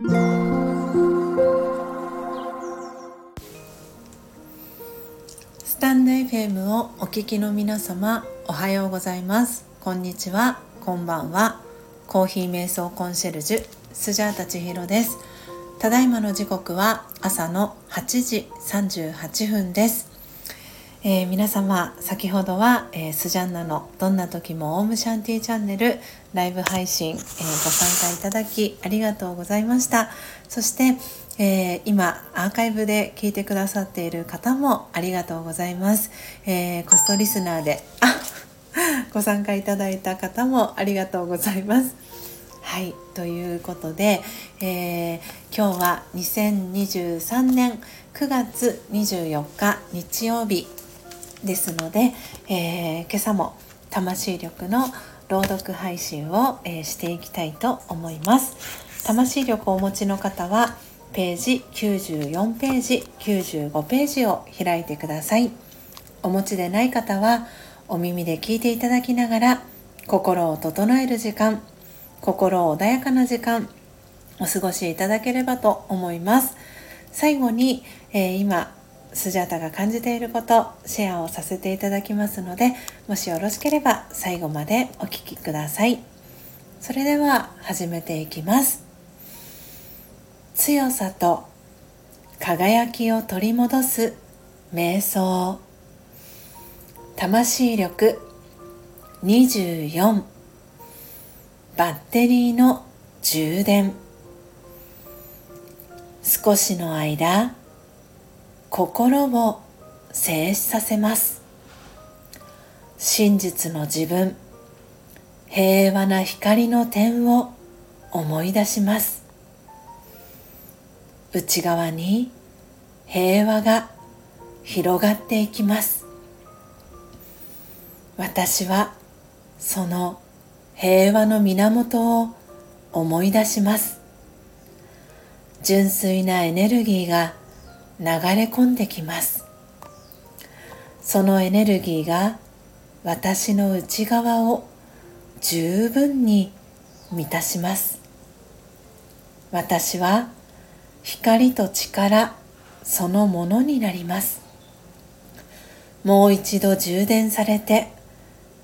スタンド FM をお聞きの皆様おはようございます。こんにちは。こんばんは。コーヒー瞑想コンシェルジュスジャータ千尋です。ただいまの時刻は朝の8時38分です。えー、皆様先ほどは、えー、スジャンナのどんな時もオウムシャンティーチャンネルライブ配信、えー、ご参加いただきありがとうございました。そして、え今アーカイブで聞いてくださっている方もありがとうございます、えコストリスナーで ご参加いただいた方もありがとうございます。はいということで、え今日は2023年9月24日日曜日ですので、えー、今朝も魂力の朗読配信を、えー、していきたいと思います。魂力をお持ちの方はページ94ページ95ページを開いてください。お持ちでない方はお耳で聞いていただきながら心を整える時間心穏やかな時間お過ごしいただければと思います。最後に、えー、今スジャータが感じていることシェアをさせていただきますのでもしよろしければ最後までお聴きください。それでは始めていきます。強さと輝きを取り戻す瞑想。魂力。24バッテリーの充電。少しの間心を静止させます。真実の自分平和な光の点を思い出します。内側に平和が広がっていきます。私はその平和の源を思い出します。純粋なエネルギーが流れ込んできます。そのエネルギーが私の内側を十分に満たします。私は光と力そのものになります。もう一度充電されて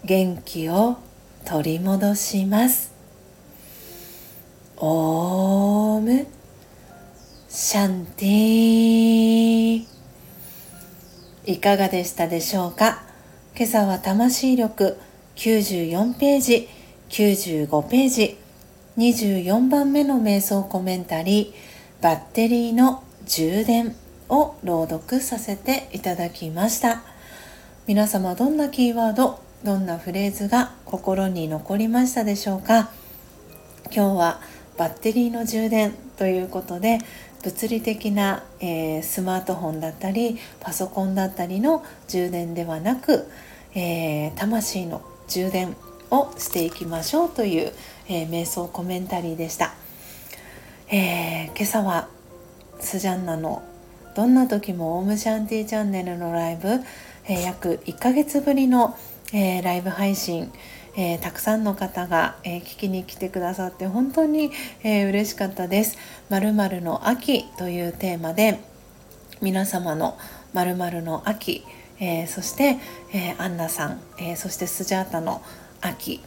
元気を取り戻します。オーム。シャンティー。かがでしたでしょうか？今朝は魂力94ページ95ページ24番目の瞑想コメンタリーバッテリーの充電を朗読させていただきました。皆様どんなキーワードどんなフレーズが心に残りましたでしょうか？今日はバッテリーの充電ということで物理的な、えー、スマートフォンだったりパソコンだったりの充電ではなく、えー、魂の充電をしていきましょうという、えー、瞑想コメンタリーでした、え今朝はスジャンナの「どんな時もオウムシャンティチャンネル」のライブ、え約1ヶ月ぶりの、えライブ配信えー、たくさんの方が、えー、聞きに来てくださって本当に、えー、嬉しかったです。まるの秋というテーマで皆様のまるの秋、えー、そして、えー、アンナさん、えー、そしてスジャータの秋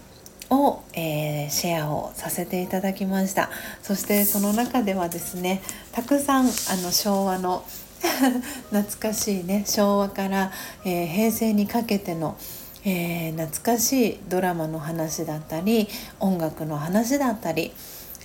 を、えー、シェアをさせていただきましたそしてその中ではですねたくさんあの昭和の 懐かしいね昭和から、えー、平成にかけてのえー、懐かしいドラマの話だったり音楽の話だったり、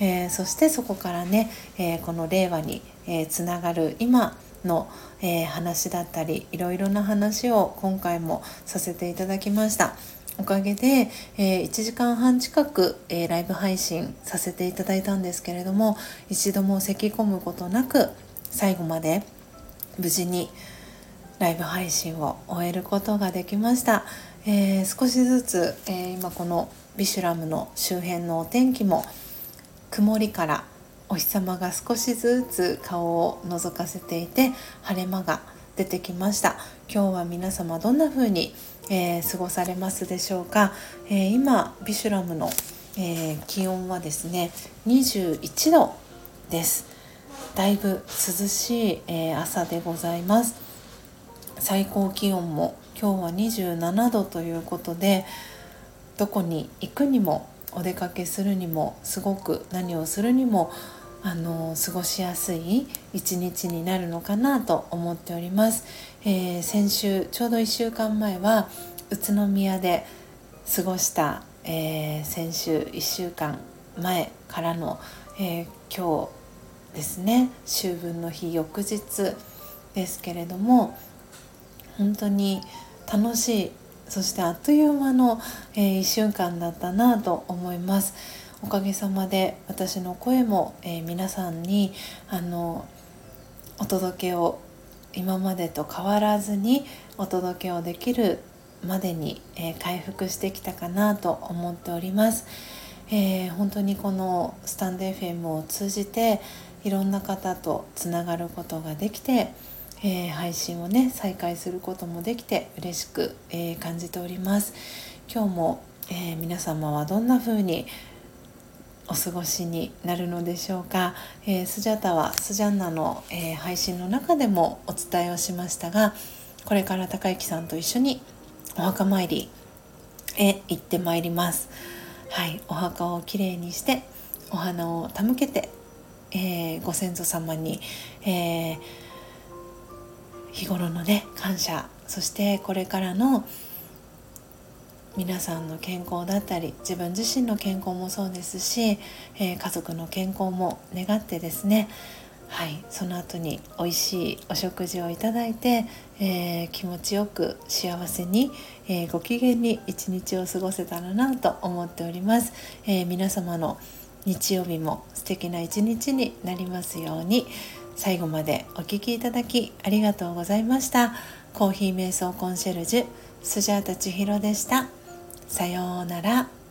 えー、そしてそこからね、えー、この令和に、えつながる今の、え話だったりいろいろな話を今回もさせていただきました。おかげで、え、1時間半近く、え、ライブ配信させていただいたんですけれども一度も咳き込むことなく最後まで無事にライブ配信を終えることができました。えー、少しずつ、えー、今このビシュラムの周辺のお天気も曇りからお日様が少しずつ顔を覗かせていて晴れ間が出てきました。今日は皆様どんな風に、えー、過ごされますでしょうか、えー、今ビシュラムの、えー、気温はですね21度です。だいぶ涼しい、え、朝でございます。最高気温も今日は27度ということでどこに行くにもお出かけするにもすごく何をするにもあの過ごしやすい一日になるのかなと思っております、えー、先週ちょうど1週間前は宇都宮で過ごした、えー、先週1週間前からの、えー、今日ですね。秋分の日翌日ですけれども本当に楽しいそしてあっという間の、えー、1週間だったなと思います。おかげさまで私の声も、えー、皆さんにあのお届けを今までと変わらずにお届けをできるまでに、えー、回復してきたかなと思っております、えー、本当にこのスタンド FM を通じていろんな方とつながることができて、えー、配信をね再開することもできて嬉しく、え感じております。今日も、え皆様はどんな風にお過ごしになるのでしょうか、えー、スジャタはスジャンナの、えー、配信の中でもお伝えをしましたがこれから高之さんと一緒にお墓参りへ行ってまいります。はいお墓をきれいにしてお花を手向けて、えー、ご先祖様に、え日頃のね感謝。そしてこれからの皆さんの健康だったり自分自身の健康もそうですし、えー、家族の健康も願ってですねはいその後に美味しいお食事をいただいて、えー、気持ちよく幸せに、えー、ご機嫌に一日を過ごせたらなと思っております、え皆様の日曜日も素敵な一日になりますように。最後までお聴きいただきありがとうございましたコーヒー瞑想コンシェルジュスジャータ千尋でした。さようなら。